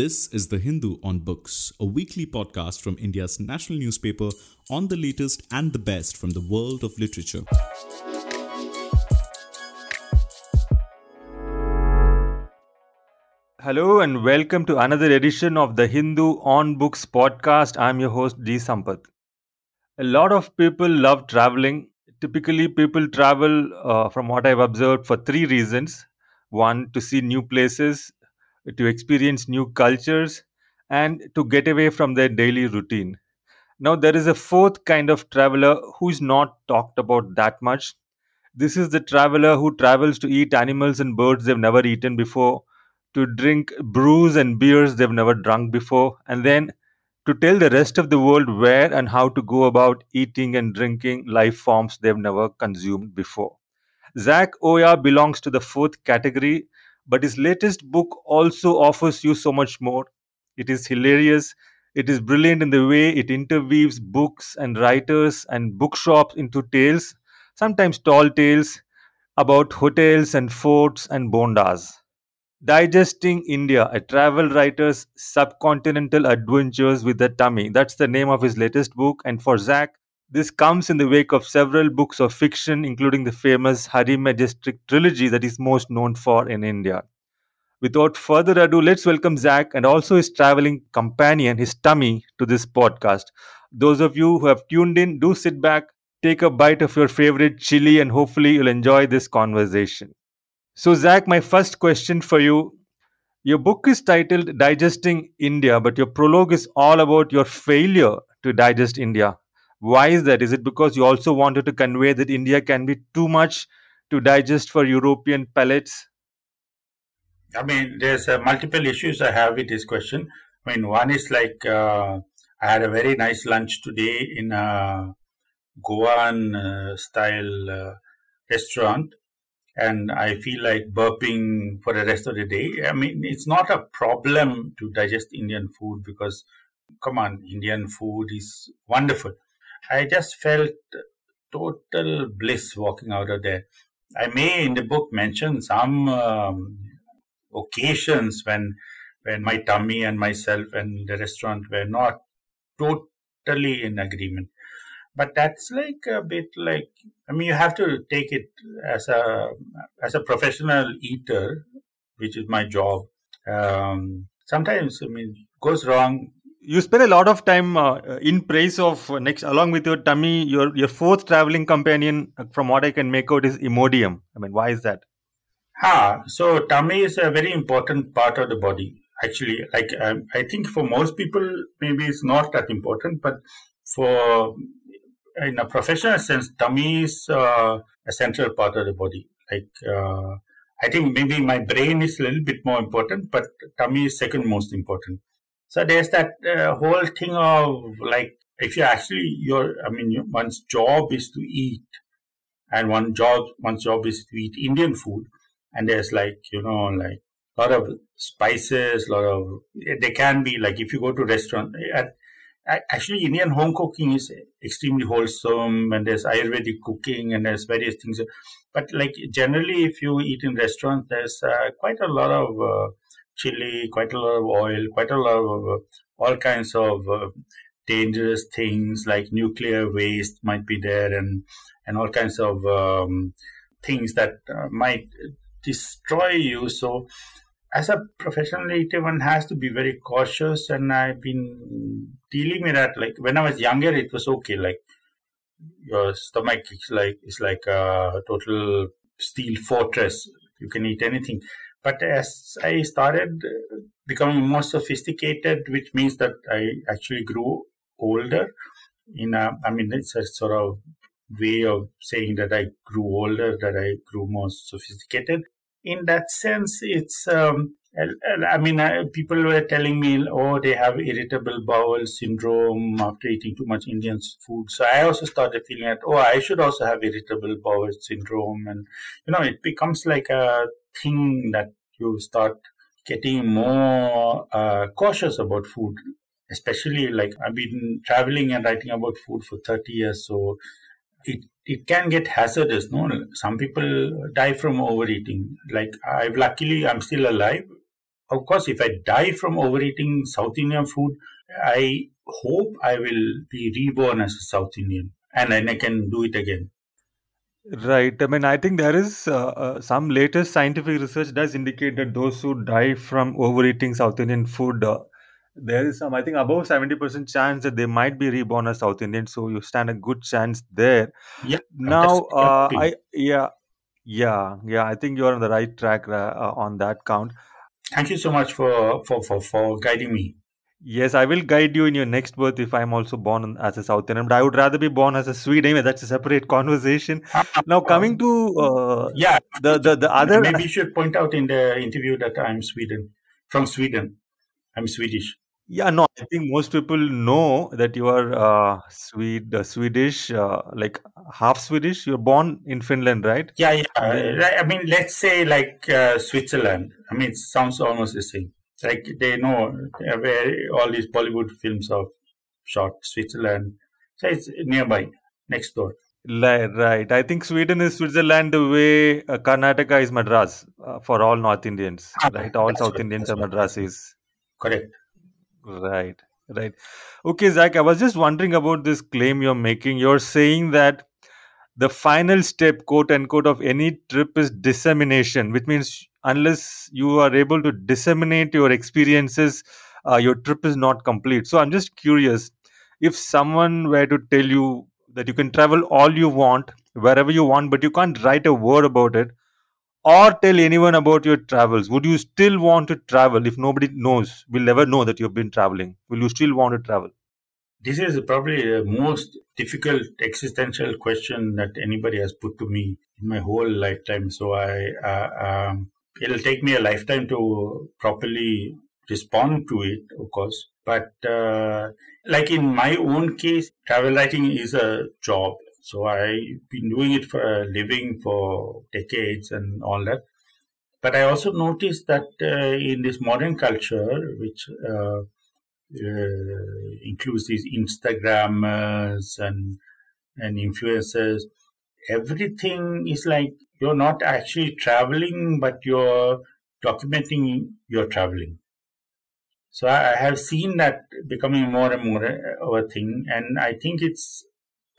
This is The Hindu on Books, a weekly podcast from India's national newspaper on the latest and the best from the world of literature. Hello and welcome to another edition of the Hindu on Books podcast. I'm your host G Sampath. A lot of people love traveling. Typically, people travel, uh, from what I've observed, for three reasons: one, to see new places; to experience new cultures; and to get away from their daily routine. Now, there is a fourth kind of traveler who is not talked about that much. This is the traveler who travels to eat animals and birds they've never eaten before, to drink brews and beers they've never drunk before, and then to tell the rest of the world where and how to go about eating and drinking life forms they've never consumed before. Zach Oya belongs to the fourth category, but his latest book also offers you so much more. It is hilarious. It is brilliant in the way it interweaves books and writers and bookshops into tales, sometimes tall tales, about hotels and forts and bondas. Digesting India, a travel writer's subcontinental adventures with a tummy. That's the name of his latest book. And for Zac, this comes in the wake of several books of fiction, including the famous Hari Majestic trilogy that he's most known for in India. Without further ado, let's welcome Zac and also his traveling companion, his tummy, to this podcast. Those of you who have tuned in, do sit back, take a bite of your favorite chili, and hopefully you'll enjoy this conversation. So, Zac, my first question for you your book is titled Digesting India, but your prologue is all about your failure to digest India. Why is that? Is it because you also wanted to convey that India can be too much to digest for European palates? I mean, there's uh, multiple issues I have with this question. I mean, one is like uh, I had a very nice lunch today in a Goan uh, style uh, restaurant, and I feel like burping for the rest of the day. I mean, it's not a problem to digest Indian food because, come on, Indian food is wonderful. I just felt total bliss walking out of there. I may in the book mention some um, occasions when when my tummy and myself and the restaurant were not totally in agreement but that's like a bit like i mean you have to take it as a as a professional eater which is my job um, sometimes i mean goes wrong you spend a lot of time uh, in praise of next along with your tummy your your fourth traveling companion uh, from what i can make out is imodium i mean why is that Ha, so tummy is a very important part of the body. Actually, like um, I think for most people, maybe it's not that important, but for in a professional sense, tummy is uh, a central part of the body. Like uh, I think maybe my brain is a little bit more important, but tummy is second most important. So there's that uh, whole thing of like if you actually your I mean one's job is to eat, and one job one's job is to eat Indian food. And there's like you know like a lot of spices a lot of they can be like if you go to restaurant at, actually indian home cooking is extremely wholesome and there's ayurvedic cooking and there's various things. But like generally if you eat in restaurants there's uh, quite a lot of uh, chili quite a lot of oil quite a lot of uh, all kinds of uh, dangerous things like nuclear waste might be there and and all kinds of um, things that uh, might destroy you. So, as a professional eater, one has to be very cautious. And I've been dealing with that. Like when I was younger, it was okay. Like your stomach is like is like a total steel fortress. You can eat anything. But as I started becoming more sophisticated, which means that I actually grew older. In a, I mean, it's a sort of way of saying that I grew older, that I grew more sophisticated. In that sense, it's, um, I mean, people were telling me, oh, they have irritable bowel syndrome after eating too much Indian food. So I also started feeling that, oh, I should also have irritable bowel syndrome. And, you know, it becomes like a thing that you start getting more uh, cautious about food especially like I've been traveling and writing about food for 30 years. So it it can get hazardous. No, some people die from overeating. Like I luckily I'm still alive. Of course, if I die from overeating South Indian food, I hope I will be reborn as a South Indian and then I can do it again. Right. I mean, I think there is uh, uh, some latest scientific research does indicate that those who die from overeating South Indian food, uh, there is some, I think, above 70% chance that they might be reborn as South Indian. So you stand a good chance there. Yeah. Now, uh. I, yeah, yeah, yeah, I think you're on the right track uh, uh, on that count. Thank you so much for, for, for, for guiding me. Yes, I will guide you in your next birth if I'm also born as a South Indian. But I would rather be born as a Swede. Anyway, that's a separate conversation. Now, coming to uh, Yeah, the, the the other maybe you should point out in the interview that I'm Sweden, from Sweden. I'm Swedish. Yeah, no, I think most people know that you are uh, Swede, uh, Swedish, uh, like half Swedish. You're born in Finland, right? Yeah, yeah. Then- Right, I mean, let's say like uh, Switzerland. I mean, it sounds almost the same. Like they know uh, where all these Bollywood films are shot, Switzerland. So it's nearby, next door. Li- Right. I think Sweden is Switzerland the way uh, Karnataka is Madras uh, for all North Indians, Ah, right? All that's South what- Indians that's are what- Madrasis. Correct. Right, right. Okay, Zac, I was just wondering about this claim you're making. You're saying that the final step, quote unquote, of any trip is dissemination, which means unless you are able to disseminate your experiences, uh, your trip is not complete. So I'm just curious if someone were to tell you that you can travel all you want, wherever you want, but you can't write a word about it, or tell anyone about your travels, would you still want to travel if nobody knows, will never know that you've been traveling? Will you still want to travel? This is probably the most difficult existential question that anybody has put to me in my whole lifetime. So I, uh, um, it'll take me a lifetime to properly respond to it, of course. But uh, like in my own case, travel writing is a job. So I've been doing it for a living for decades and all that. But I also noticed that uh, in this modern culture, which uh, uh, includes these Instagrammers and and influencers. Everything is like you're not actually traveling, but you're documenting your traveling. So I, I have seen that becoming more and more of a thing, and I think it's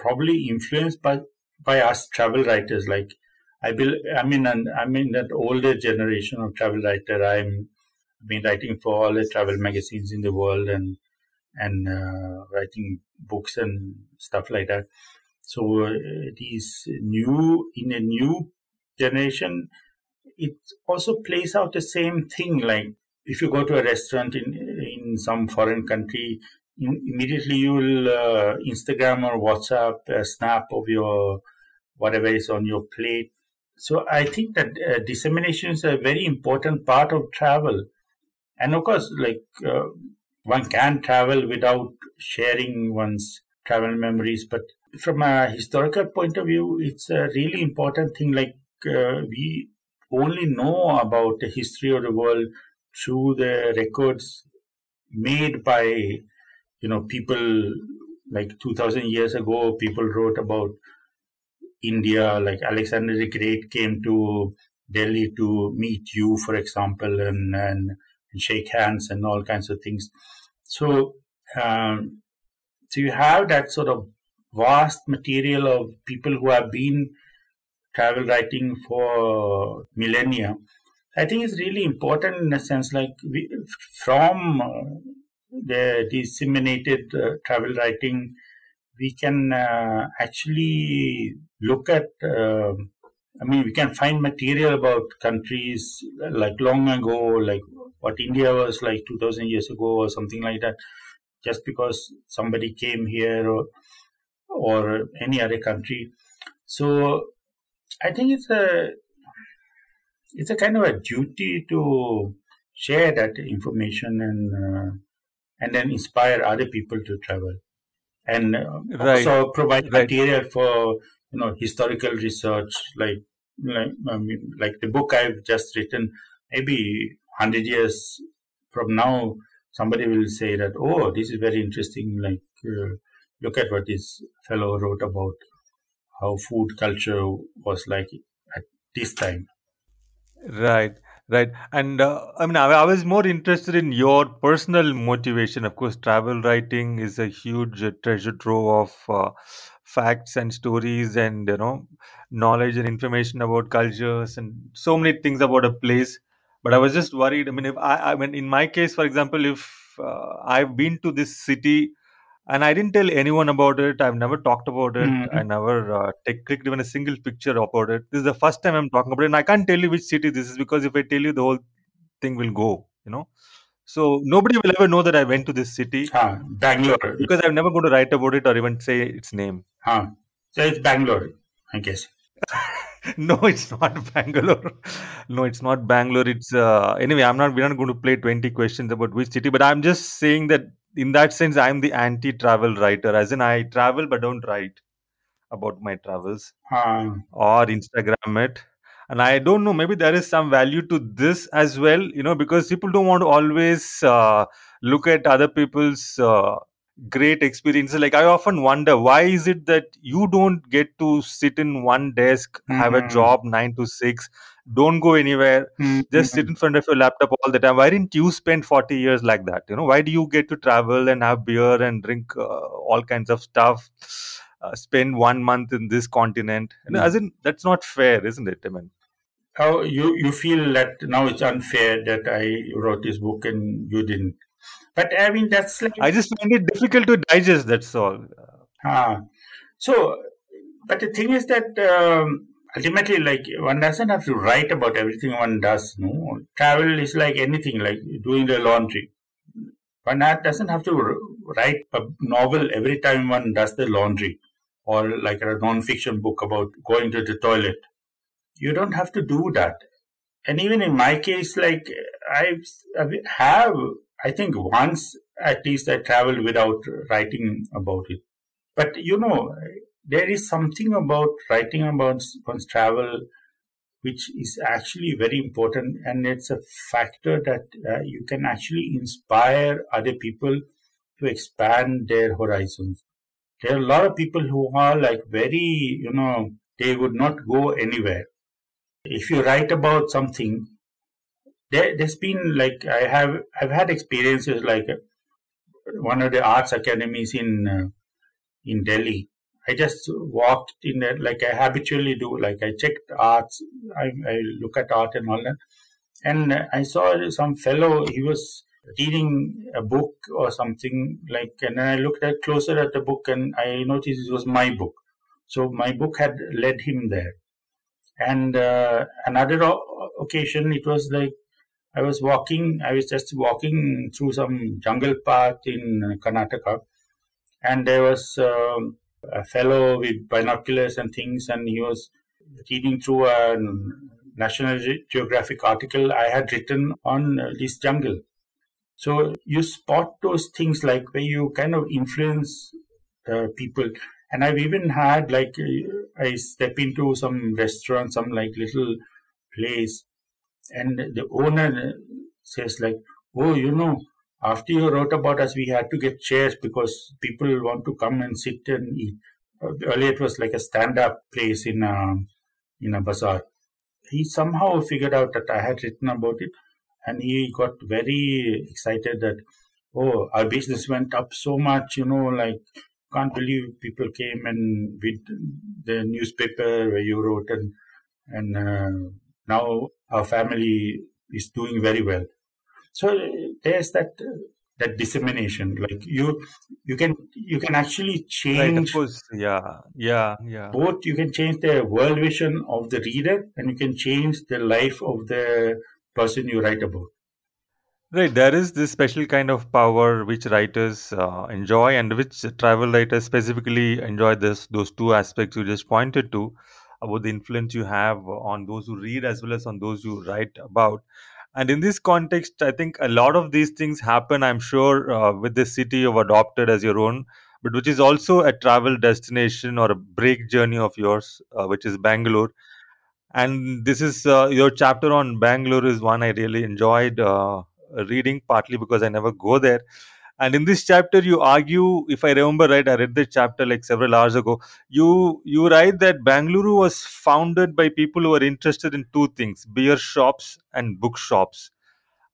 probably influenced by by us travel writers. Like I will, I mean, and I'm in that older generation of travel writer. I'm been writing for all the travel magazines in the world and and uh, writing books and stuff like that. So uh, these new in a new generation, it also plays out the same thing. Like if you go to a restaurant in in some foreign country, immediately you will uh, Instagram or WhatsApp a snap of your whatever is on your plate. So I think that uh, dissemination is a very important part of travel and of course like uh, one can travel without sharing one's travel memories but from a historical point of view it's a really important thing like uh, we only know about the history of the world through the records made by you know people like 2000 years ago people wrote about india like alexander the great came to delhi to meet you for example and and and shake hands and all kinds of things. So, um, so you have that sort of vast material of people who have been travel writing for millennia. I think it's really important in a sense, like we, from the disseminated uh, travel writing, we can uh, actually look at. I mean, we can find material about countries like long ago, like what India was like 2000 years ago or something like that, just because somebody came here or, or any other country. So I think it's a it's a kind of a duty to share that information and uh, and then inspire other people to travel and uh, Right. also provide Right. material for you know historical research like like I mean, like the book I've just written maybe 100 years from now, somebody will say that, oh, this is very interesting. Like, uh, look at what this fellow wrote about how food culture was like at this time. Right. Right. And uh, I mean, I, I was more interested in your personal motivation. Of course, travel writing is a huge uh, treasure trove of uh, facts and stories and, you know, knowledge and information about cultures and so many things about a place. But I was just worried. I mean, if I, I mean, in my case, for example, if uh, I've been to this city and I didn't tell anyone about it. I've never talked about it. Mm. I never uh, take, clicked even a single picture about it. This is the first time I'm talking about it, and I can't tell you which city this is because if I tell you, the whole thing will go. You know, so nobody will ever know that I went to this city Ah, Bangalore. because I'm never going to write about it or even say its name. Ah, so it's Bangalore, I guess. no, it's not Bangalore. No, it's not Bangalore. It's uh, anyway. I'm not. We're not going to play 20 questions about which city, but I'm just saying that in that sense, I'm the anti-travel writer. As in, I travel but don't write about my travels or Instagram it. And I don't know. Maybe there is some value to this as well. You know, because people don't want to always uh, look at other people's uh, great experiences. Like I often wonder, why is it that you don't get to sit in one desk, have a Mhm. job nine to six, don't go anywhere, mm, just sit in front of your laptop all the time. Why didn't you spend 40 years like that? You know, why do you get to travel and have beer and drink uh, all kinds of stuff? Uh, spend one month in this continent. You know, Mm. as in, that's not fair, isn't it? I mean, How you you feel that now it's unfair that I wrote this book and you didn't? But I mean that's like I just find it difficult to digest. That's all. ah. So, but the thing is that um, ultimately, like one doesn't have to write about everything one does. No, travel is like anything, like doing the laundry. One doesn't have to write a novel every time one does the laundry, or like a non-fiction book about going to the toilet. You don't have to do that. And even in my case, like I have, I think once at least I traveled without writing about it. But you know, there is something about writing about one's travel which is actually very important, and it's a factor that uh, you can actually inspire other people to expand their horizons. There are a lot of people who are like very, you know, they would not go anywhere. If you write about something, there, there's been like I have I've had experiences like one of the arts academies in uh, in Delhi. I just walked in there like I habitually do. Like I checked arts, I, I look at art and all that, and I saw some fellow. He was reading a book or something like, and then I looked at closer at the book and I noticed it was my book. So my book had led him there. And uh, another occasion, it was like I was walking. I was just walking through some jungle path in Karnataka, and there was um, a fellow with binoculars and things, and he was reading through a National Geographic article I had written on uh, this jungle. So you spot those things like where you kind of influence uh, people. And I've even had like uh, I step into some restaurant, some like little place, and the owner says like, "Oh, you know, after you wrote about us, we had to get chairs because people want to come and sit and eat." Uh, earlier, it was like a stand-up place in a in a bazaar. He somehow figured out that I had written about it, and he got very excited that, "Oh, our business went up so much, you know, like." Can't believe people came and with the newspaper where you wrote and and uh, now our family is doing very well. So there's that that dissemination. Like you, you can you can actually Right, of change course. Yeah, yeah, yeah. both. You can change the world vision of the reader, and you can change the life of the person you write about. Right, there is this special kind of power which writers uh, enjoy, and which travel writers specifically enjoy. This those two aspects you just pointed to about the influence you have on those who read as well as on those you write about. And in this context, I think a lot of these things happen. I'm sure uh, with the city you've adopted as your own, but which is also a travel destination or a break journey of yours, uh, which is Bangalore. And this is uh, your chapter on Bangalore is one I really enjoyed uh, reading, partly because I never go there. And in this chapter you argue if i remember right i read this chapter like several hours ago. You you write that bangalore was founded by people who were interested in two things beer shops and bookshops.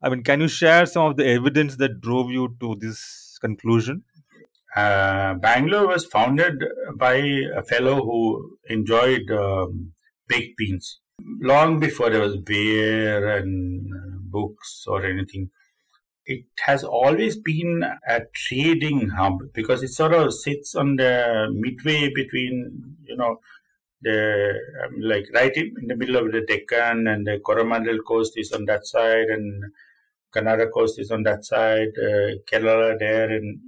I mean can you share some of the evidence that drove you to this conclusion? Uh, Bangalore was founded by a fellow who enjoyed um, baked beans. Long before there was beer and books or anything, it has always been a trading hub because it sort of sits on the midway between, you know, the um, like right in the middle of the Deccan and the Coromandel coast is on that side and Kannada coast is on that side, uh, Kerala there, and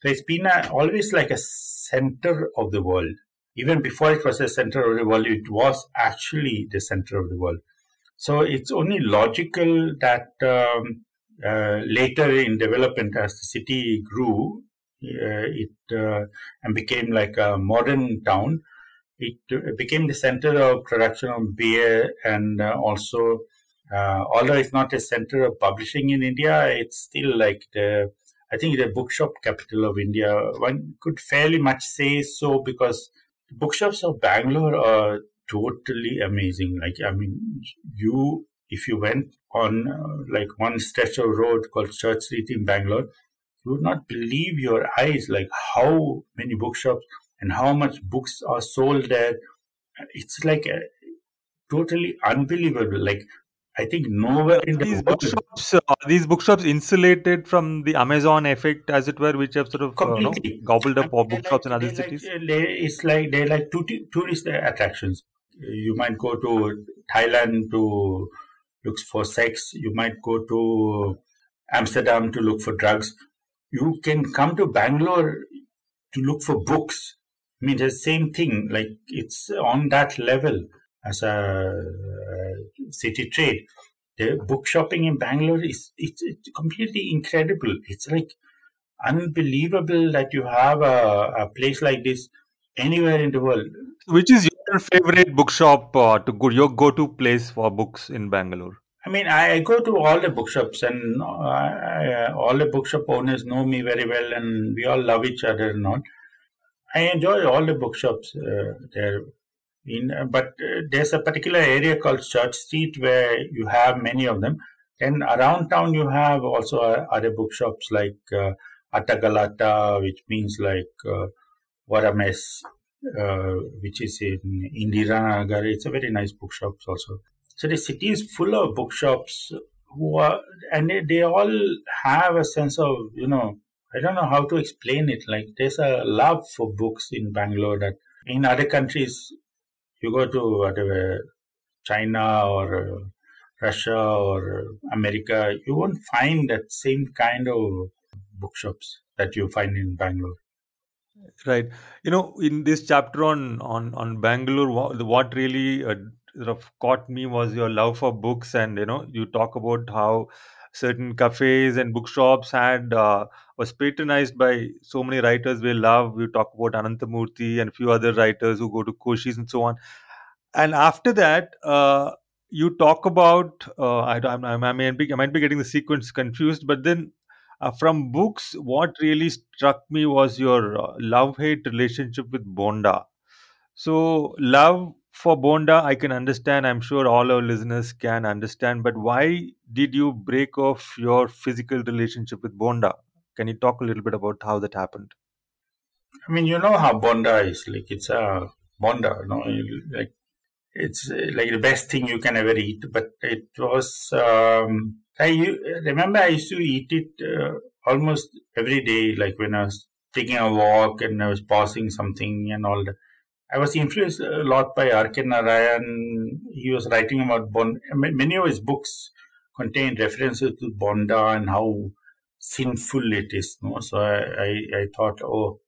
so it's been a, always like a center of the world. Even before it was a center of the world, it was actually the center of the world. So it's only logical that um, uh, later in development, as the city grew, uh, it uh, and became like a modern town. It became the center of production of beer and uh, also, uh, although it's not a center of publishing in India, it's still like the I think the bookshop capital of India. One could fairly much say so because the bookshops of Bangalore are totally amazing. Like I mean, you if you went on uh, like one stretch of road called Church Street in Bangalore, you would not believe your eyes like how many bookshops and how much books are sold there. It's like a, totally unbelievable. Like I think nowhere in the these world. bookshops uh, are these bookshops insulated from the Amazon effect, as it were, which have sort of uh, Completely. gobbled up all bookshops in other like- cities. it's like they're like tourist attractions. You might go to Thailand to look for sex. You might go to Amsterdam to look for drugs. You can come to Bangalore to look for books. I mean, the same thing. Like it's on that level as a uh, city trade. The book shopping in Bangalore is it's, it's completely incredible. It's like unbelievable that you have a, a place like this anywhere in the world. Which is your favorite bookshop uh, to go? Your go-to place for books in Bangalore? I mean, I, go to all the bookshops, and uh, I, all the bookshop owners know me very well, and we all love each other. and all. I enjoy all the bookshops uh, there. In, but uh, there's a particular area called Church Street where you have many of them. Then around town you have also uh, other bookshops like uh, Atta Galatta, which means like uh, what a mess, which is in Indira Indiranagar. It's a very nice bookshop also. So the city is full of bookshops who are, and they, they all have a sense of, you know, I don't know how to explain it. Like there's a love for books in Bangalore that in other countries, you go to whatever China or uh, Russia or uh, America, you won't find that same kind of bookshops that you find in Bangalore. Right. You know, in this chapter on on on Bangalore, what, really uh, sort of caught me was your love for books, and you know, you talk about how certain cafes and bookshops had uh, was patronized by so many writers we love. You talk about Ananthamurthy and a few other writers who go to Koshy's and so on. And after that, uh, you talk about uh, I, I, I might be I might be getting the sequence confused, but then uh, from books, what really struck me was your uh, love hate relationship with Bonda. So, love for Bonda, I can understand. I'm sure all our listeners can understand. But why did you break off your physical relationship with Bonda? Can you talk a little bit about how that happened? I mean, you know how Bonda is like. It's a Bonda, no, You- like it's like the best thing you can ever eat. But it was. Um, I remember I used to eat it uh, almost every day. Like when I was taking a walk and I was passing something and all that. I was influenced a lot by R.K. Narayan. He was writing about Bonda. Many of his books contain references to Bonda and how sinful it is. No, so I, I, I thought, oh,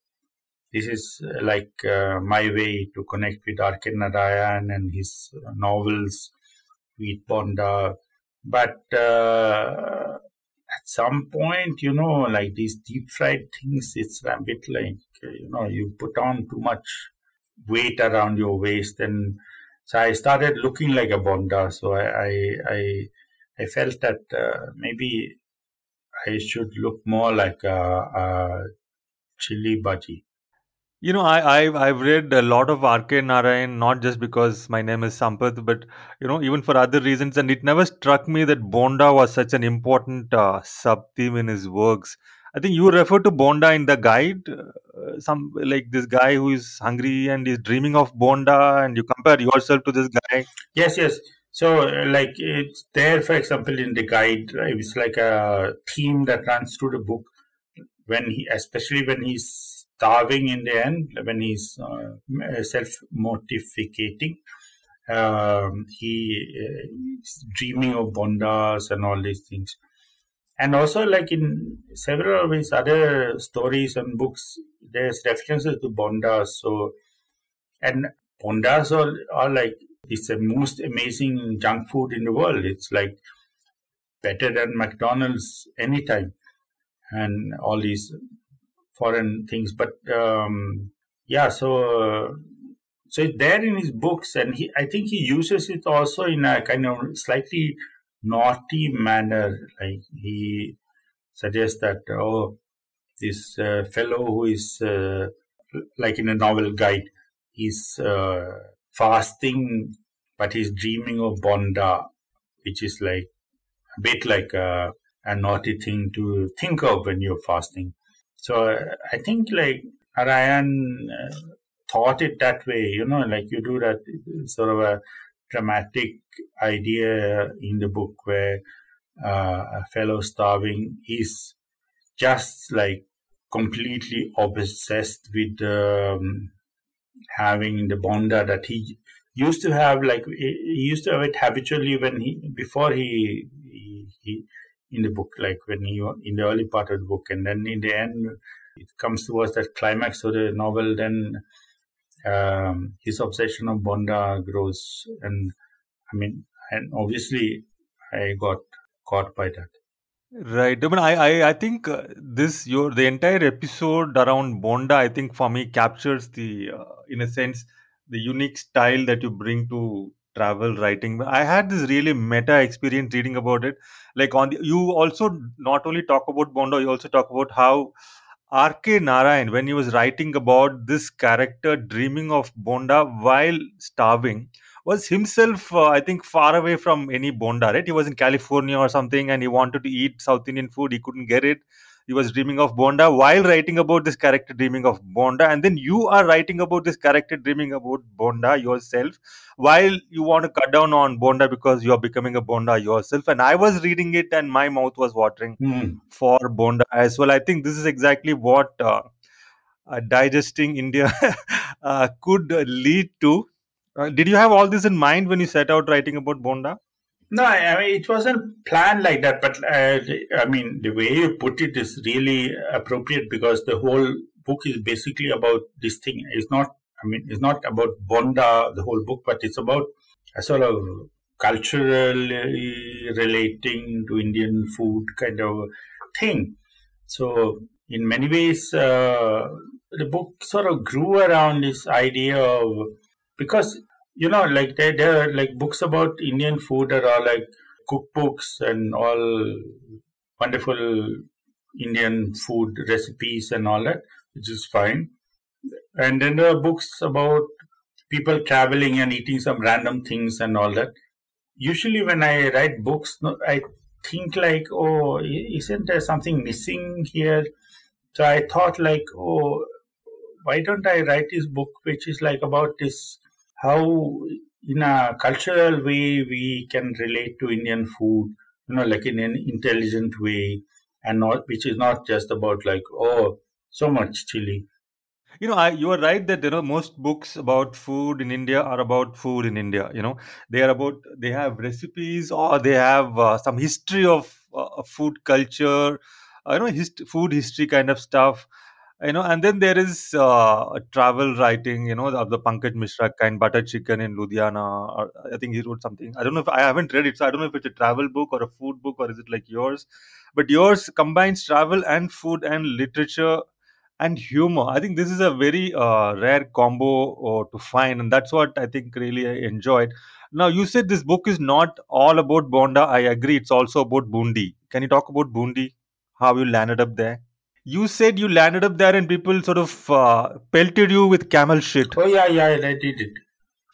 this is uh, like uh, my way to connect with R.K. Narayan and his uh, novels, Wheat Bonda. But uh, at some point, you know, like these deep fried things, it's a bit like, you know, you put on too much weight around your waist. And so I started looking like a Bonda. So I, I, I, I felt that uh, maybe I should look more like a, a chili bhaji. You know, I, I've I've read a lot of R.K. Narayan, not just because my name is Sampath, but you know, even for other reasons. And it never struck me that Bonda was such an important uh, sub theme in his works. I think you refer to Bonda in the guide, uh, some like this guy who is hungry and is dreaming of Bonda, and you compare yourself to this guy. Yes, yes. So, uh, like it's there, for example, in the guide, it's like a theme that runs through the book. When he, especially when he's starving in the end, when he's uh, self-mortificating, um, he uh, is dreaming of bondas and all these things. And also, like in several of his other stories and books, there's references to bondas. So, and bondas are, are like it's the most amazing junk food in the world. It's like better than McDonald's anytime, and all these foreign things. But um, yeah, so so it's there in his books, and he I think he uses it also in a kind of slightly naughty manner. Like he suggests that oh, this uh, fellow who is uh, like in a novel guide, he's uh, fasting, but he's dreaming of bonda, which is like a bit like a, a naughty thing to think of when you're fasting. So I think like Narayan uh, thought it that way, you know, like you do that sort of a dramatic idea in the book where uh, a fellow starving is just like completely obsessed with um, having the bonda that he used to have like he used to have it habitually when he before he he, he in the book, like when you in the early part of the book, and then in the end, it comes towards that climax of the novel. Then um, his obsession of Bonda grows, and I mean, and obviously, I got caught by that. Right. I mean, I, I, I think uh, this your the entire episode around Bonda, I think for me captures the, uh, in a sense, the unique style that you bring to travel writing. I had this really meta experience reading about it. Like on the, you also not only talk about bonda you also talk about how rk narayan when he was writing about this character dreaming of bonda while starving was himself uh, i think far away from any bonda right? He was in california or something and he wanted to eat south indian food. He couldn't get it he was dreaming of bonda while writing about this character dreaming of bonda. And then you are writing about this character dreaming about bonda yourself while you want to cut down on bonda because you are becoming a bonda yourself. And i was reading it and my mouth was watering Mm. for bonda as well. I think this is exactly what uh, uh, digesting india uh, could lead to. Uh, did you have all this in mind when you set out writing about bonda No, I mean it wasn't planned like that, but uh, I mean the way you put it is really appropriate because the whole book is basically about this thing. It's not, I mean, it's not about Bonda the whole book, but it's about a sort of culturally relating to Indian food kind of thing. So in many ways, uh, the book sort of grew around this idea of because you know, like there, there are like books about Indian food that are like cookbooks and all wonderful Indian food recipes and all that, which is fine. And then there are books about people traveling and eating some random things and all that. Usually, when I write books, I think like, oh, isn't there something missing here? So I thought like, oh, why don't I write this book, which is like about this how in a cultural way we can relate to Indian food, you know, like in an intelligent way, and not which is not just about like oh so much chili. You know, I, you are right that you know most books about food in India are about food in India. You know, they are about they have recipes or they have uh, some history of uh, food culture, uh, you know, hist- food history kind of stuff. You know, and then there is uh, travel writing. You know, of the Pankaj Mishra kind, Butter Chicken in Ludhiana. Or I think he wrote something. I don't know if I haven't read it, so I don't know if it's a travel book or a food book or is it like yours. But yours combines travel and food and literature and humor. I think this is a very uh, rare combo uh, to find, and that's what I think really I enjoyed. Now, you said this book is not all about Bonda. I agree. It's also about Bundi. Can you talk about Bundi? how you landed up there. You said you landed up there and people sort of uh, pelted you with camel shit. Oh yeah, yeah, I did it.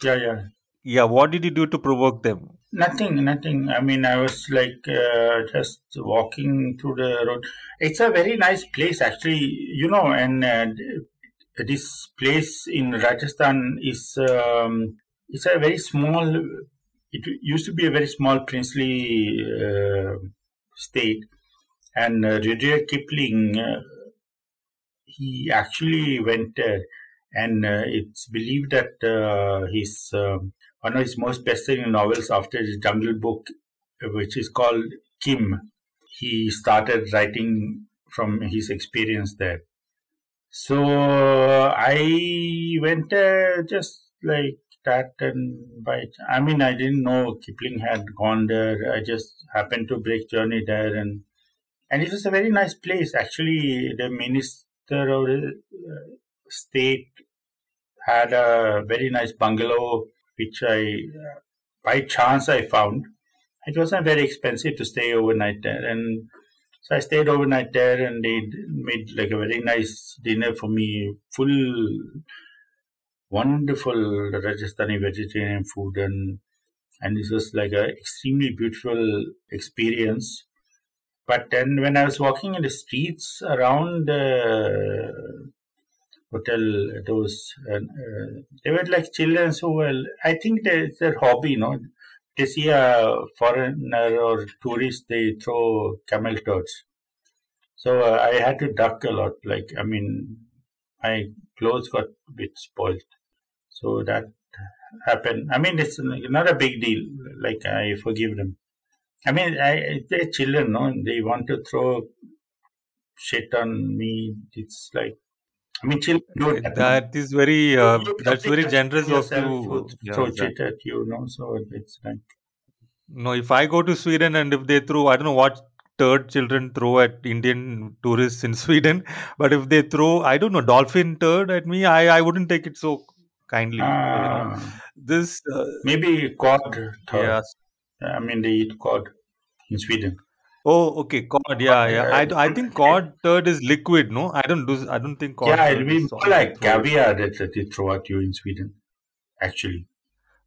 Yeah, yeah. Yeah, what did you do to provoke them? Nothing, nothing. I mean, I was like uh, just walking through the road. It's a very nice place, actually. You know, and uh, this place in Rajasthan is um, it's a very small. It used to be a very small princely uh, state, and uh, Rudyard Kipling, uh, he actually went there, and uh, it's believed that uh, his um, one of his most best-selling novels after his Jungle Book, which is called Kim, he started writing from his experience there. So I went there just like that, and by I mean I didn't know Kipling had gone there. I just happened to break journey there, and and it was a very nice place. Actually, the minister of the uh, state had a very nice bungalow, which I, uh, by chance, I found. It wasn't very expensive to stay overnight there, and so I stayed overnight there, and they made like a very nice dinner for me, full, wonderful Rajasthani vegetarian food, and and this was like an extremely beautiful experience. But then when I was walking in the streets around the hotel, those, uh, they were like children who were, I think it's their hobby, you know. They see a foreigner or tourist, they throw camel toads. So uh, I had to duck a lot. Like, I mean, my clothes got a bit spoiled. So that happened. I mean, it's not a big deal. Like, I forgive them. I mean, I, they're children, no? They want to throw shit on me. It's like, I mean, children do that. That is very, uh, that's very generous of you. Yeah, throw exactly. shit at you, no? So it's like, No, if I go to Sweden and if they throw, I don't know what turd children throw at Indian tourists in Sweden, but if they throw, I don't know, dolphin turd at me, I, I wouldn't take it so kindly. you know. ah, This, uh, maybe cod. Third. Yeah. I mean, they eat cod in Sweden. Oh, okay, cod. Yeah, yeah. I, I think cod turd is liquid. No, I don't do. I don't think cod. yeah, it'll be more like caviar that, that they throw at you in Sweden, actually.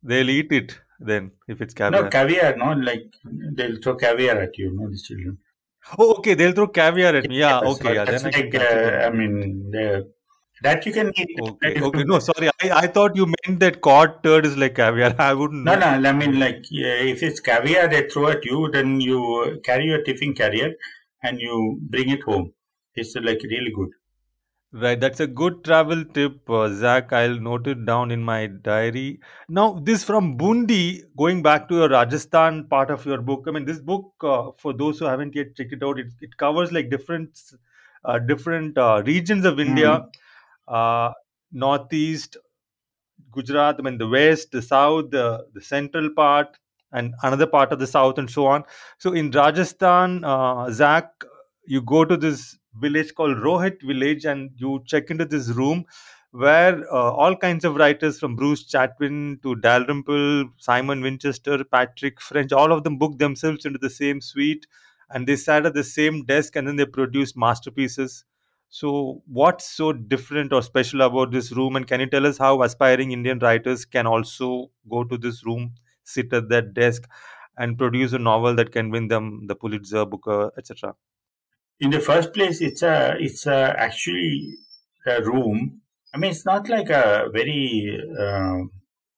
They'll eat it then if it's caviar. No, caviar. no, like they'll throw caviar at you, no, these children. Oh, okay. They'll throw caviar at me. Yeah. so Okay. Yeah. that's Then I like, consider uh, I mean, the, that you can eat. Okay. Okay. No, sorry. I, I thought you meant that cod turd is like caviar. I wouldn't. No, know. no, I mean, like, if it's caviar they throw at you, then you carry your tiffin carrier and you bring it home. It's uh, like really good. Right, that's a good travel tip, uh, Zac. I'll note it down in my diary. Now, this from Bundi, going back to your Rajasthan part of your book. I mean, this book, uh, for those who haven't yet checked it out, it, it covers like different, uh, different uh, regions of India, uh, northeast, Gujarat, I mean, the west, the south, the, the central part, and another part of the south, and so on. So, in Rajasthan, uh, Zac, you go to this village called Rohet village and you check into this room where uh, all kinds of writers from Bruce Chatwin to Dalrymple, Simon Winchester, Patrick French, all of them booked themselves into the same suite and they sat at the same desk and then they produced masterpieces. So, what's so different or special about this room? And can you tell us how aspiring Indian writers can also go to this room, sit at that desk, and produce a novel that can win them the Pulitzer, Booker, etc.? In the first place, it's a, it's a, actually a room. I mean, it's not like a very uh,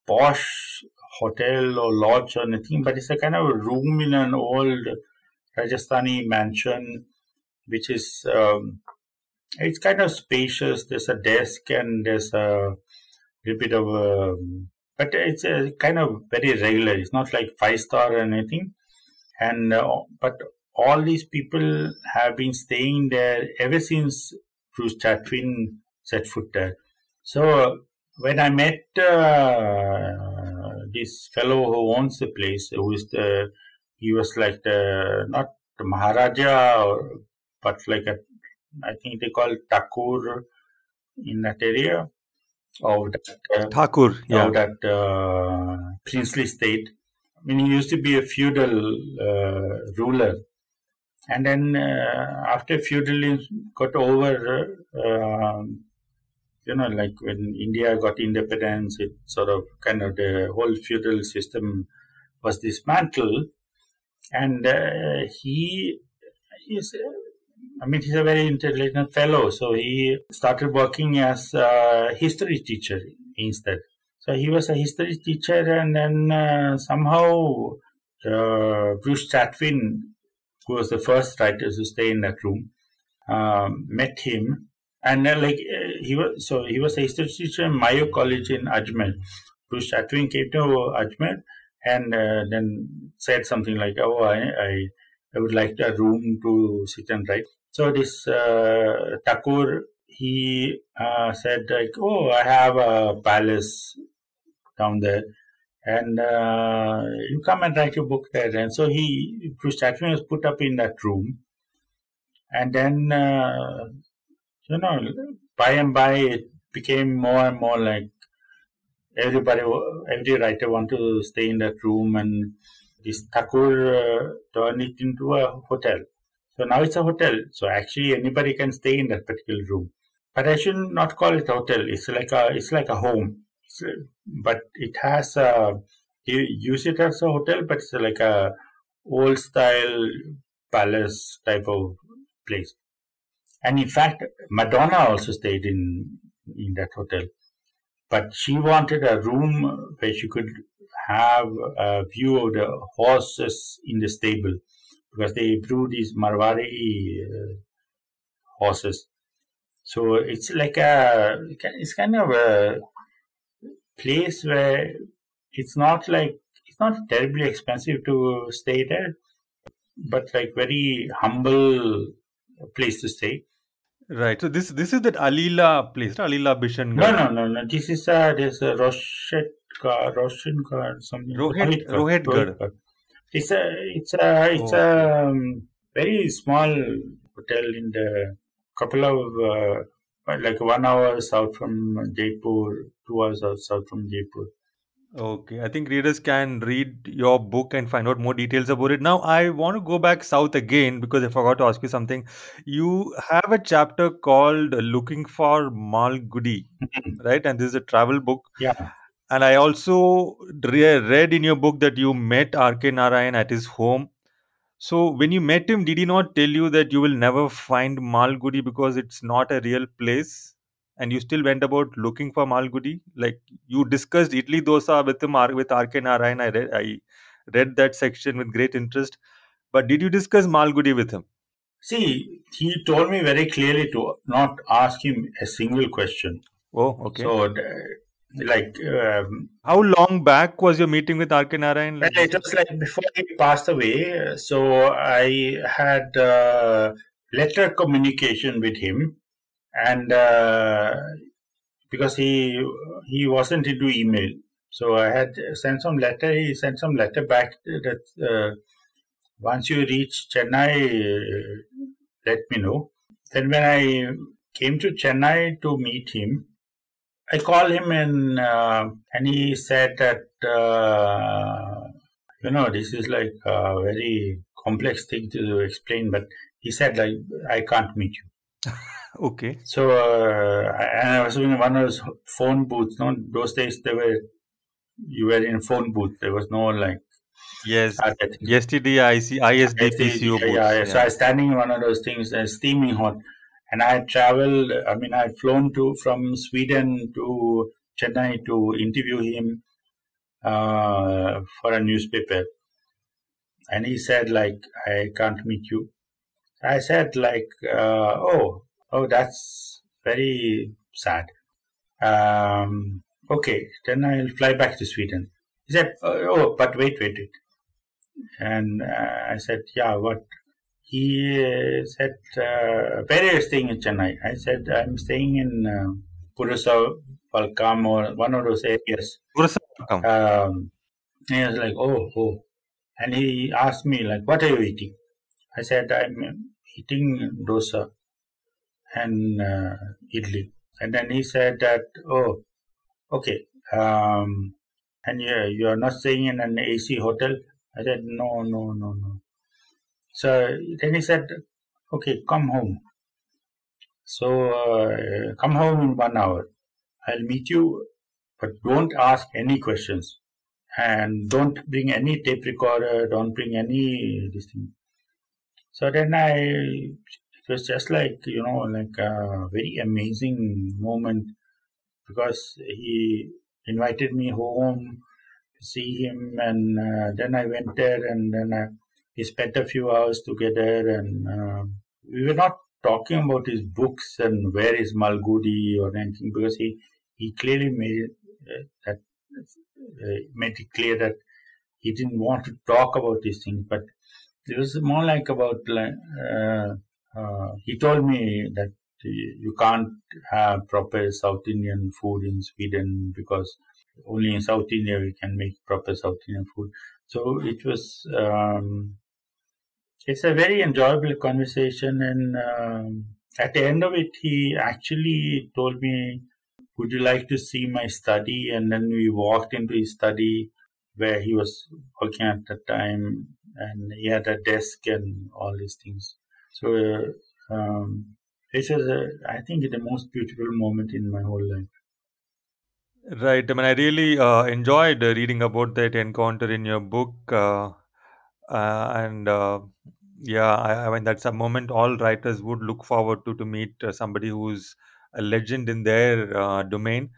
posh hotel or lodge or anything, but it's a kind of a room in an old Rajasthani mansion, which is um, it's kind of spacious. There's a desk and there's a little bit of a, but it's a kind of very regular. It's not like five star or anything. And uh, but all these people have been staying there ever since Bruce Chatwin set foot there. So when I met uh, this fellow who owns the place, who is the he was like the not the Maharaja, or, but like a I think they call Thakur in that area of that uh, Thakur, yeah. of that uh, princely state. I mean, he used to be a feudal uh, ruler, And then uh, after feudalism got over, uh, you know, like when India got independence, it sort of kind of the whole feudal system was dismantled. And uh, he, he's, I mean, he's a very intelligent fellow. So he started working as a history teacher instead. So he was a history teacher, and then uh, somehow uh, Bruce Chatwin, who was the first writer to stay in that room, um, met him, and uh, like uh, he was so he was a history teacher in Mayo College in Ajmer. Bruce Chatwin came to Ajmer and uh, then said something like, "Oh, I, I, I would like a room to sit and write." So this uh, Thakur he uh, said like, "Oh, I have a palace down there, and uh, you come and write your book there." And so he, Bruce was put up in that room, and then uh, you know, by and by, it became more and more like everybody, every writer want to stay in that room, and this Thakur uh, turned it into a hotel. So now it's a hotel. So actually, anybody can stay in that particular room. But I should not call it a hotel. It's like a, it's like a home. A, uh, but it has a, you use it as a hotel, but it's like a old style palace type of place. And in fact, Madonna also stayed in in that hotel, but she wanted a room where she could have a view of the horses in the stable because they brew these Marwari uh, horses. So it's like a it's kind of a place where it's not like it's not terribly expensive to stay there, but like very humble place to stay. Right. So this this is that Alila place, right? Alila Bishan. No, no, no, no. This is a this uh, Roshet Roshan something. Rohet Rohitgarh. It's a it's a it's a um, very small hotel in the couple of uh, like one hour south from Jaipur, two hours south from Jaipur. Okay, I think readers can read your book and find out more details about it. Now, I want to go back south again because I forgot to ask you something. You have a chapter called Looking for Malgudi, right? And this is a travel book. Yeah. And I also re- read in your book that you met R.K. Narayan at his home. So, when you met him, did he not tell you that you will never find Malgudi because it's not a real place? and you still went about looking for Malgudi? Like you discussed idli dosa with him with R.K. Narayan. I read, I read that section with great interest. But did you discuss Malgudi with him? See, he told me very clearly to not ask him a single question. Oh, okay. So, like, um, how long back was your meeting with R.K. Narayan? Well, it was like before he passed away. So I had uh, letter communication with him and uh, because he he wasn't into email, so I had sent some letter. He sent some letter back that uh, once you reach Chennai, let me know. Then when I came to Chennai to meet him, I called him and uh, and he said that uh, you know this is like a very complex thing to explain, but he said like I can't meet you. Okay. So, uh, and I was in one of those phone booths. No, those days they were you were in a phone booth. There was no like yes, yesterday I see ISDPCO yeah, yeah, yeah, So I was standing in one of those things, uh, steaming hot, and I traveled. I mean, I flown to from Sweden to Chennai to interview him uh, for a newspaper, and he said like, "I can't meet you." I said like, uh, "Oh." Oh, that's very sad. Um, okay, then I'll fly back to Sweden. He said, oh, oh but wait, wait, wait. And uh, I said, yeah, what? He uh, said, uh, where are you staying in Chennai? I said, I'm staying in uh, Purusa, Valkam, or one of those areas. Purusa, um, and he was like, oh, oh. And he asked me, like, what are you eating? I said, I'm eating dosa and uh, idli. And then he said that, oh, okay, um, and yeah, you are not staying in an AC hotel. I said, no, no, no, no. So then he said, okay, come home. So uh, come home in one hour. I'll meet you, but don't ask any questions. And don't bring any tape recorder, don't bring any this thing. So then I, it was just like, you know, like a very amazing moment because he invited me home to see him. And uh, then I went there and then I, we spent a few hours together and uh, we were not talking about his books and where is Malgudi or anything because he, he clearly made it, uh, that uh, made it clear that he didn't want to talk about these things, but it was more like about uh, uh, he told me that you can't have proper South Indian food in Sweden because only in South India we can make proper South Indian food. So it was um, it's a very enjoyable conversation, and um, at the end of it, he actually told me, "Would you like to see my study?" And then we walked into his study where he was working at the time, and he had a desk and all these things. So uh, um, this is, a, I think, the most beautiful moment in my whole life. Right. I mean, I really uh, enjoyed reading about that encounter in your book. Uh, uh, and uh, yeah, I, I, mean that's a moment all writers would look forward to to meet uh, somebody who's a legend in their uh, domain.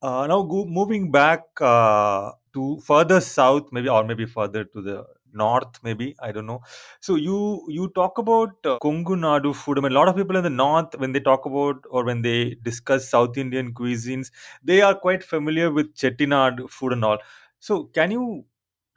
Uh, now, go, moving back uh, to further south, maybe or maybe further to the north, maybe I don't know. So you you talk about uh, Kongu Nadu food. I mean, a lot of people in the north, when they talk about or when they discuss South Indian cuisines, they are quite familiar with Chettinad food and all. So, can you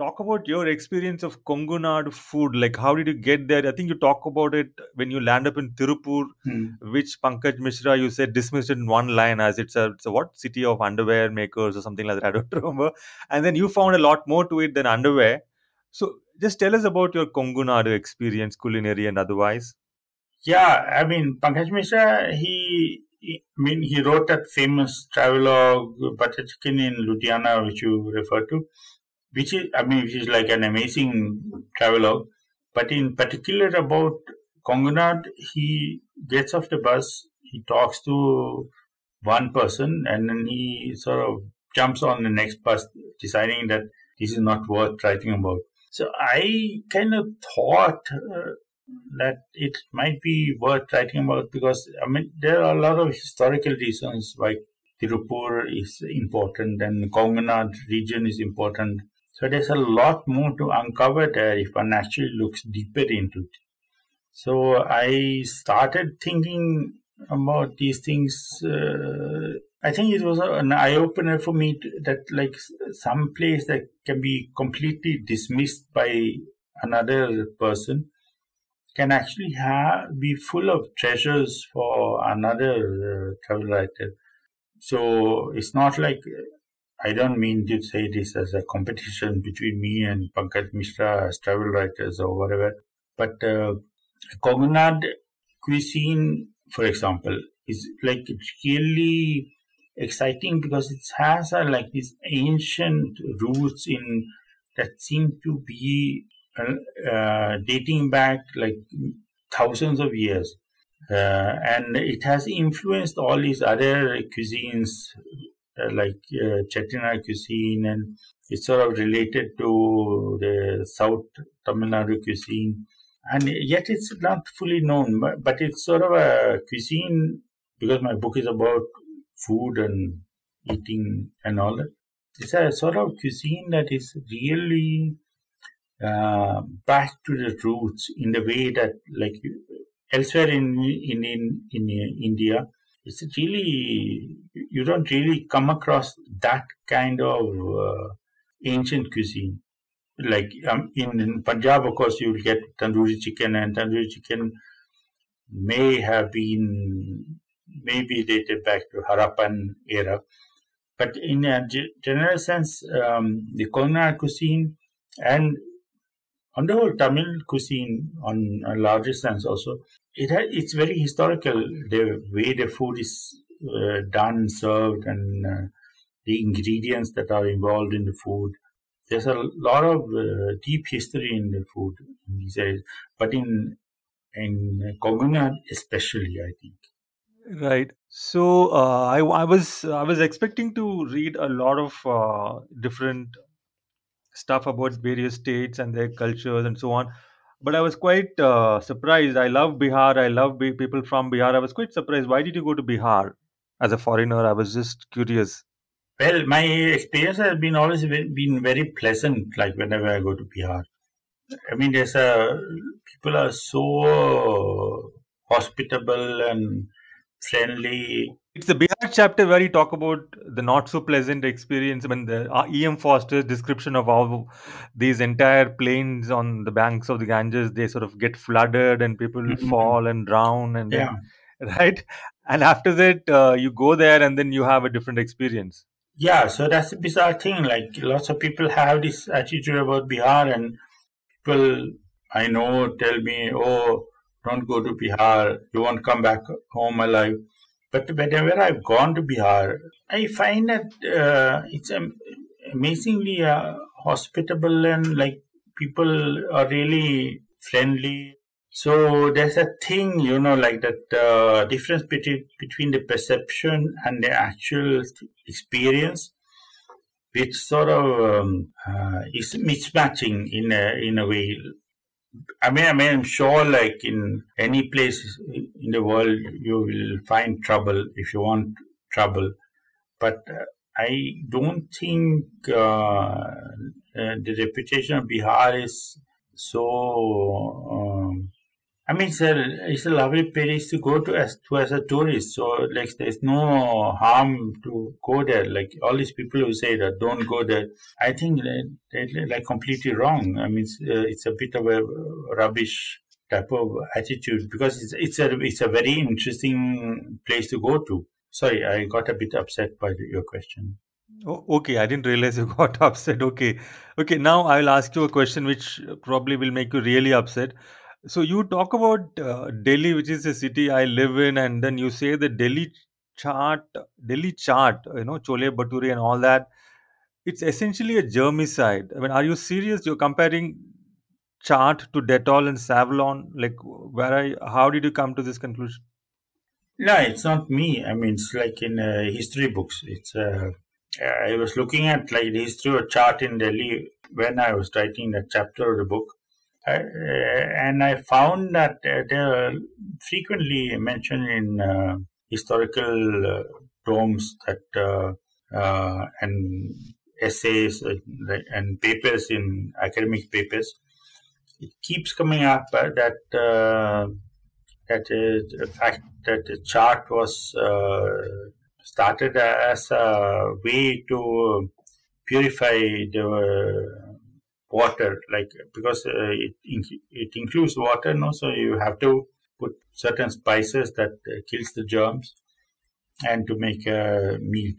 talk about your experience of Kongu Nadu food. Like, how did you get there? I think you talk about it when you land up in Tirupur, hmm. which Pankaj Mishra you said dismissed in one line as it's a, it's a what city of underwear makers or something like that. I don't remember. And then you found a lot more to it than underwear. So, just tell us about your Kongu Nadu experience, culinary and otherwise. Yeah, I mean, Pankaj Mishra, he, he I mean, he wrote that famous travelogue, Butter Chicken in Ludhiana, which you refer to which is, I mean, which is like an amazing travelogue. But in particular about Kongu he gets off the bus, he talks to one person, and then he sort of jumps on the next bus, deciding that this is not worth writing about. So I kind of thought uh, that it might be worth writing about because I mean there are a lot of historical reasons why Tirupur is important and Kongu region is important so there's a lot more to uncover there if one actually looks deeper into it. So I started thinking about these things. Uh, I think it was an eye opener for me to, that like some place that can be completely dismissed by another person can actually have be full of treasures for another uh, travel writer. So it's not like I don't mean to say this as a competition between me and Pankaj Mishra as travel writers or whatever, but uh, Kongu cuisine, for example, is like really exciting because it has like these ancient roots in that seem to be uh, uh, dating back like thousands of years. Uh, and it has influenced all these other cuisines like uh, Chettinad cuisine, and it's sort of related to the South Tamil Nadu cuisine. And yet it's not fully known, but, but it's sort of a cuisine because my book is about food and eating and all that. It's a sort of cuisine that is really uh, back to the roots in the way that, like elsewhere in in in, in India, it's really you don't really come across that kind of uh, ancient cuisine. Like um, in, in, Punjab, of course, you will get tandoori chicken, and tandoori chicken may have been maybe dated back to Harappan era. But in a general sense, um, the Nadu cuisine and on the whole Tamil cuisine, on a larger sense also, it ha- it's very historical the way the food is uh, done, served, and uh, the ingredients that are involved in the food. there's a lot of uh, deep history in the food in these areas, but in in Kogunga especially, I think. Right. So uh, I, I was I was expecting to read a lot of uh, different stuff about various states and their cultures and so on. But I was quite uh, surprised. I love Bihar. I love people from Bihar. I was quite surprised. Why did you go to Bihar as a foreigner? I was just curious. Well, my experience has been always been very pleasant. Like whenever I go to Bihar, I mean, there's a people are so hospitable and friendly. It's the Bihar chapter where you talk about the not so pleasant experience. I mean, the uh, E.M. Forster's description of how these entire plains on the banks of the Ganges they sort of get flooded and people Mhm. fall and drown and Yeah, then, right. And after that, uh, you go there and then you have a different experience. yeah. So that's a bizarre thing. Like lots of people have this attitude about Bihar, and people I know tell me, "Oh, don't go to Bihar. You won't come back home alive." But whenever I've gone to Bihar, I find that uh, it's am- amazingly uh, hospitable and like people are really friendly. So there's a thing, you know, like that uh, difference between between the perception and the actual experience, which sort of um, uh, is mismatching in a in a way. I mean, I mean, I'm sure, like in any place in the world, you will find trouble if you want trouble. But uh, I don't think uh, uh, the reputation of Bihar is so. Um, I mean, it's a, it's a lovely place to go to as to as a tourist. So, like, there's no harm to go there. Like all these people who say that don't go there, I think they're like completely wrong. I mean, it's, uh, it's a bit of a rubbish type of attitude because it's it's a it's a very interesting place to go to. Sorry, I got a bit upset by the, your question. Oh, okay, I didn't realize you got upset. Okay, okay. Now I'll ask you a question which probably will make you really upset. So you talk about uh, Delhi, which is a city I live in, and then you say the Delhi chaat, Delhi chaat, you know, chole bhature and all that. It's essentially a germicide. I mean, are you serious? You're comparing chaat to Dettol and Savlon. Like, where I, how did you come to this conclusion? No, it's not me. I mean, it's like in uh, history books. It's uh, I was looking at like the history of chaat in Delhi when I was writing that chapter of the book, uh, and I found that uh, they are frequently mentioned in uh, historical tomes that and essays and papers in academic papers. It keeps coming up that that uh, the fact that the chaat was started as a way to purify the water, like because uh, it it includes water, no, so you have to put certain spices that uh, kills the germs, and to make a meal.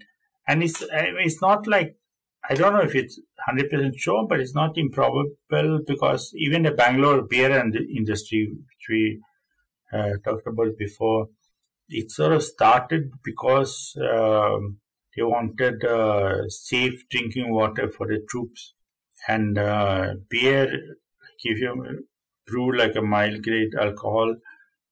And it's it's not like I don't know if it's hundred percent sure, but it's not improbable because even the Bangalore beer and industry, which we uh, talked about before, it sort of started because um, they wanted uh, safe drinking water for the troops. And uh, beer, if you brew like a mild grade alcohol,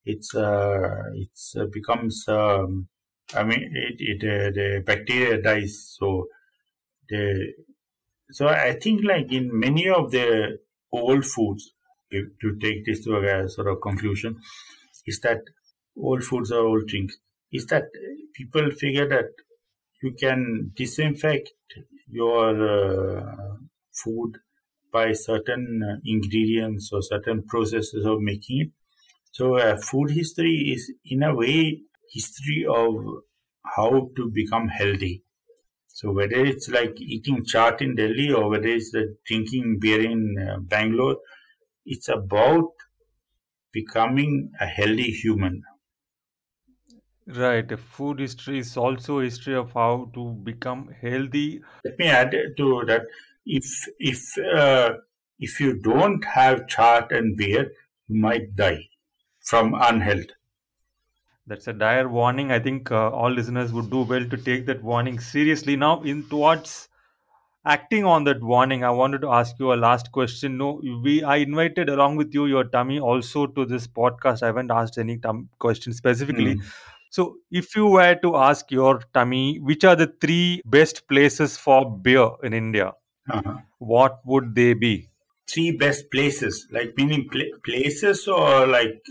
it's uh, it's uh, becomes um, I mean it, it uh, the bacteria dies so the so I think like in many of the old foods if, to take this to a sort of conclusion is that old foods or old drinks is that people figure that you can disinfect your uh, food by certain uh, ingredients or certain processes of making it. So, uh, food history is in a way history of how to become healthy. So, whether it's like eating chaat in Delhi or whether it's uh, drinking beer in uh, Bangalore, it's about becoming a healthy human. Right. Food history is also history of how to become healthy. Let me add to that: if if uh, if you don't have chaat and beer, you might die from unhealth. That's a dire warning. I think uh, all listeners would do well to take that warning seriously. Now, in towards acting on that warning, I wanted to ask you a last question. No, we I invited along with you your tummy also to this podcast. I haven't asked any tum- question specifically. Mm. So, if you were to ask your tummy, which are the three best places for beer in India? Uh-huh. What would they be? Three best places, like meaning pla- places or like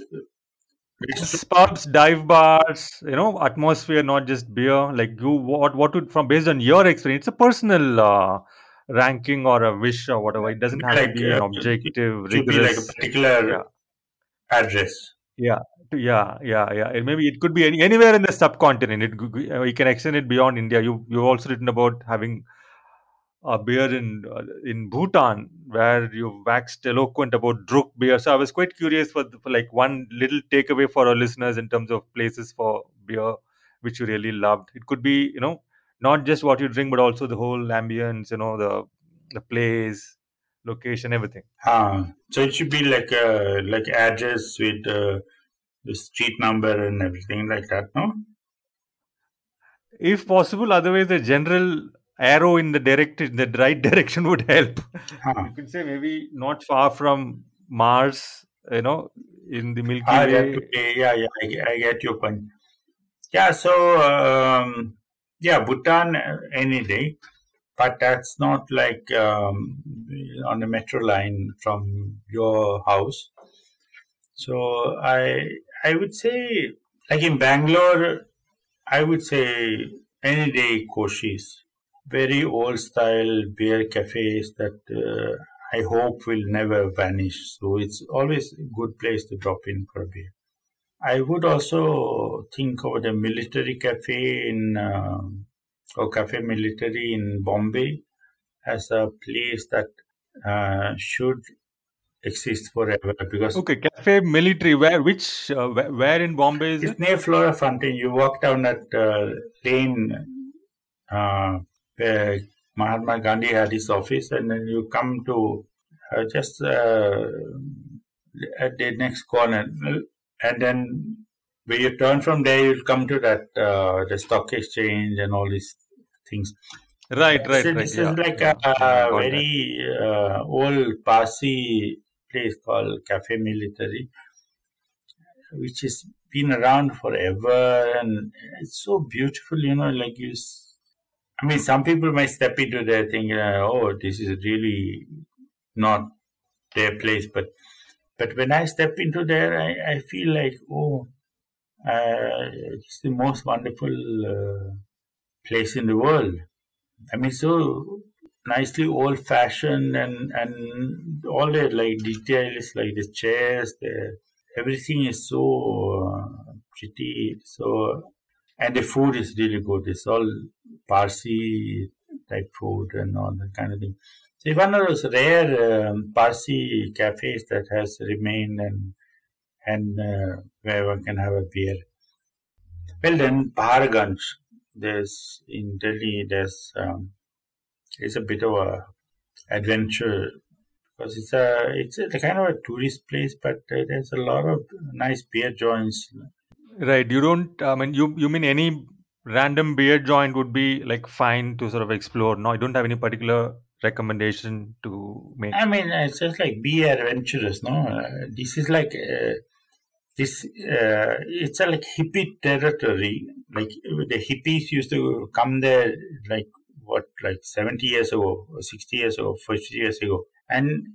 restaurants? Pubs, dive bars, you know, atmosphere, not just beer. Like you, what, what would from based on your experience, it's a personal uh, ranking or a wish or whatever. It doesn't have to like be an uh, objective, to be like a particular Yeah, address. yeah, yeah, yeah, yeah. And maybe it could be any, anywhere in the subcontinent. It uh, you can extend it beyond India. You you've also written about having a beer in uh, in Bhutan where you waxed eloquent about Druk beer. So I was quite curious for, for like one little takeaway for our listeners in terms of places for beer which you really loved. It could be you know not just what you drink but also the whole ambience. You know the the place, location, everything. Ah, so it should be like a like address with uh, the street number and everything like that, no? If possible, otherwise the general arrow in the direct in the right direction would help. Ah, You could say maybe not far from Mars. You know, in the Milky ah, Way. be, yeah, yeah, I, get- I get your point. Yeah, so um, yeah, Bhutan uh, any day, but that's not like um, on the metro line from your house. So I I would say like in Bangalore, I would say any day Koshy's. Very old style beer cafes that uh, I hope will never vanish. So it's always a good place to drop in for a beer. I would also think of the military cafe in uh, or cafe military in Bombay as a place that uh, should exist forever because Okay, Cafe Military. Where? Which? Uh, where, where in Bombay is it's it? near Flora Fountain. You walk down that uh, lane uh, Mahatma Gandhi had his office, and then you come to uh, just uh, at the next corner, and then when you turn from there, you'll come to that uh, the stock exchange and all these things. Right, right, So right. this Yeah, is like yeah, a, yeah, very uh, old Parsi place called Cafe Military, which has been around forever, and it's so beautiful. You know, like you. I mean, some people might step into there thinking, uh, "Oh, this is really not their place," but but when I step into there, I, I feel like, oh, uh, it's the most wonderful uh, place in the world. I mean, so nicely old fashioned and and all the like details, like the chairs, the everything is so uh, pretty. So and the food is really good. It's all Parsi type food and all that kind of thing. So it's one of those rare um, Parsi cafes that has remained and and uh, where one can have a beer. Well, then Paharganj. There's in Delhi. There's um, it's a bit of a adventure because it's a it's a kind of a tourist place, but uh, there's a lot of nice beer joints. Right. You don't. I mean, you you mean any random beer joint would be like fine to sort of explore. No, I don't have any particular recommendation to make. I mean, it's just like be adventurous. No, uh, this is like uh, this. Uh, it's a like hippie territory. Like the hippies used to come there, like what, like seventy years ago, or sixty years ago, fifty years ago, and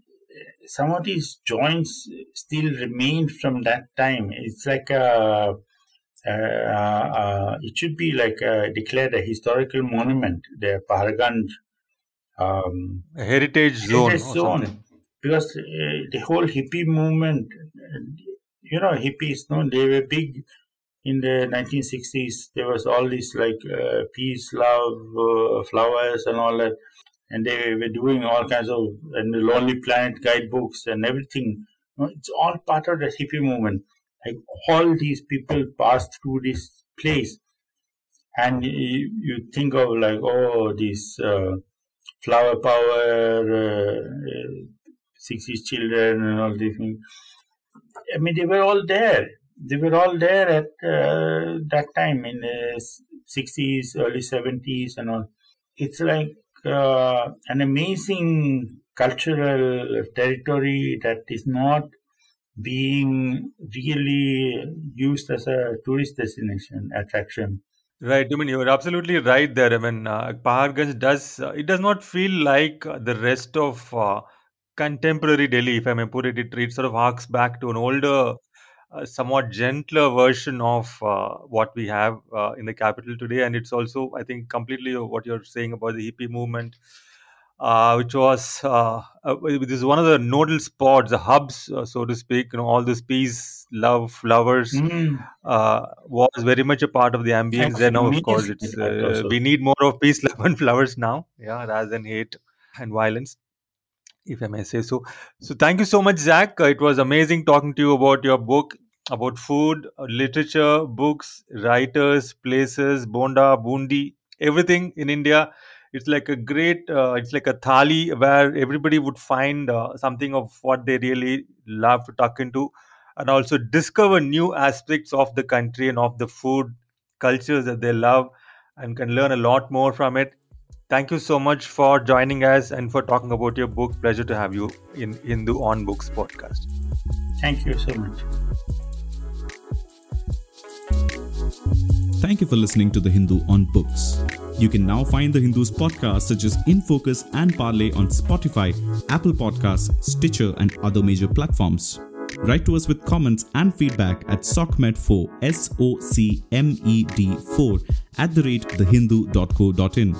some of these joints still remain from that time. It's like a, uh, uh, it should be like uh declared a historical monument. The Paharganj um, A heritage zone heritage zone, because uh, the whole hippie movement, uh, you know, hippies, no, they were big in the 1960s. There was all these like uh, peace, love, uh, flowers, and all that and they were doing all kinds of and the Lonely Planet guidebooks and everything. It's all part of the hippie movement. Like all these people pass through this place, and you, you think of like oh this uh, flower power, uh, uh, 60s children, and all these things. I mean, they were all there. They were all there at uh, that time in the 60s, early 70s, and all. It's like uh, an amazing cultural territory that is not being really used as a tourist destination attraction. Right. I mean, you're absolutely right there. I mean, uh, Paharganj does, uh, it does not feel like the rest of uh, contemporary Delhi, if I may put it. It, it sort of harks back to an older, uh, somewhat gentler version of uh, what we have uh, in the capital today. And it's also, I think, completely what you're saying about the hippie movement uh, which was uh, uh, this is one of the nodal spots, the hubs, uh, so to speak. You know, all this peace, love, flowers Mm. uh, was very much a part of the ambience. There now, of course, it's uh, we need more of peace, love, and flowers now, yeah, rather than hate and violence, if I may say so. So, thank you so much, Zac. Uh, it was amazing talking to you about your book, about food, literature, books, writers, places, bonda, bundi, everything in India. It's like a great, uh, it's like a thali where everybody would find uh, something of what they really love to tuck into and also discover new aspects of the country and of the food cultures that they love and can learn a lot more from it. Thank you so much for joining us and for talking about your book. Pleasure to have you in Hindu on Books podcast. Thank you so much. Thank you for listening to The Hindu on Books. You can now find The Hindu's podcasts such as In Focus and Parley on Spotify, Apple Podcasts, Stitcher, and other major platforms. Write to us with comments and feedback at SOCMED4, S O C M E D 4, at the rate thehindu.co.in.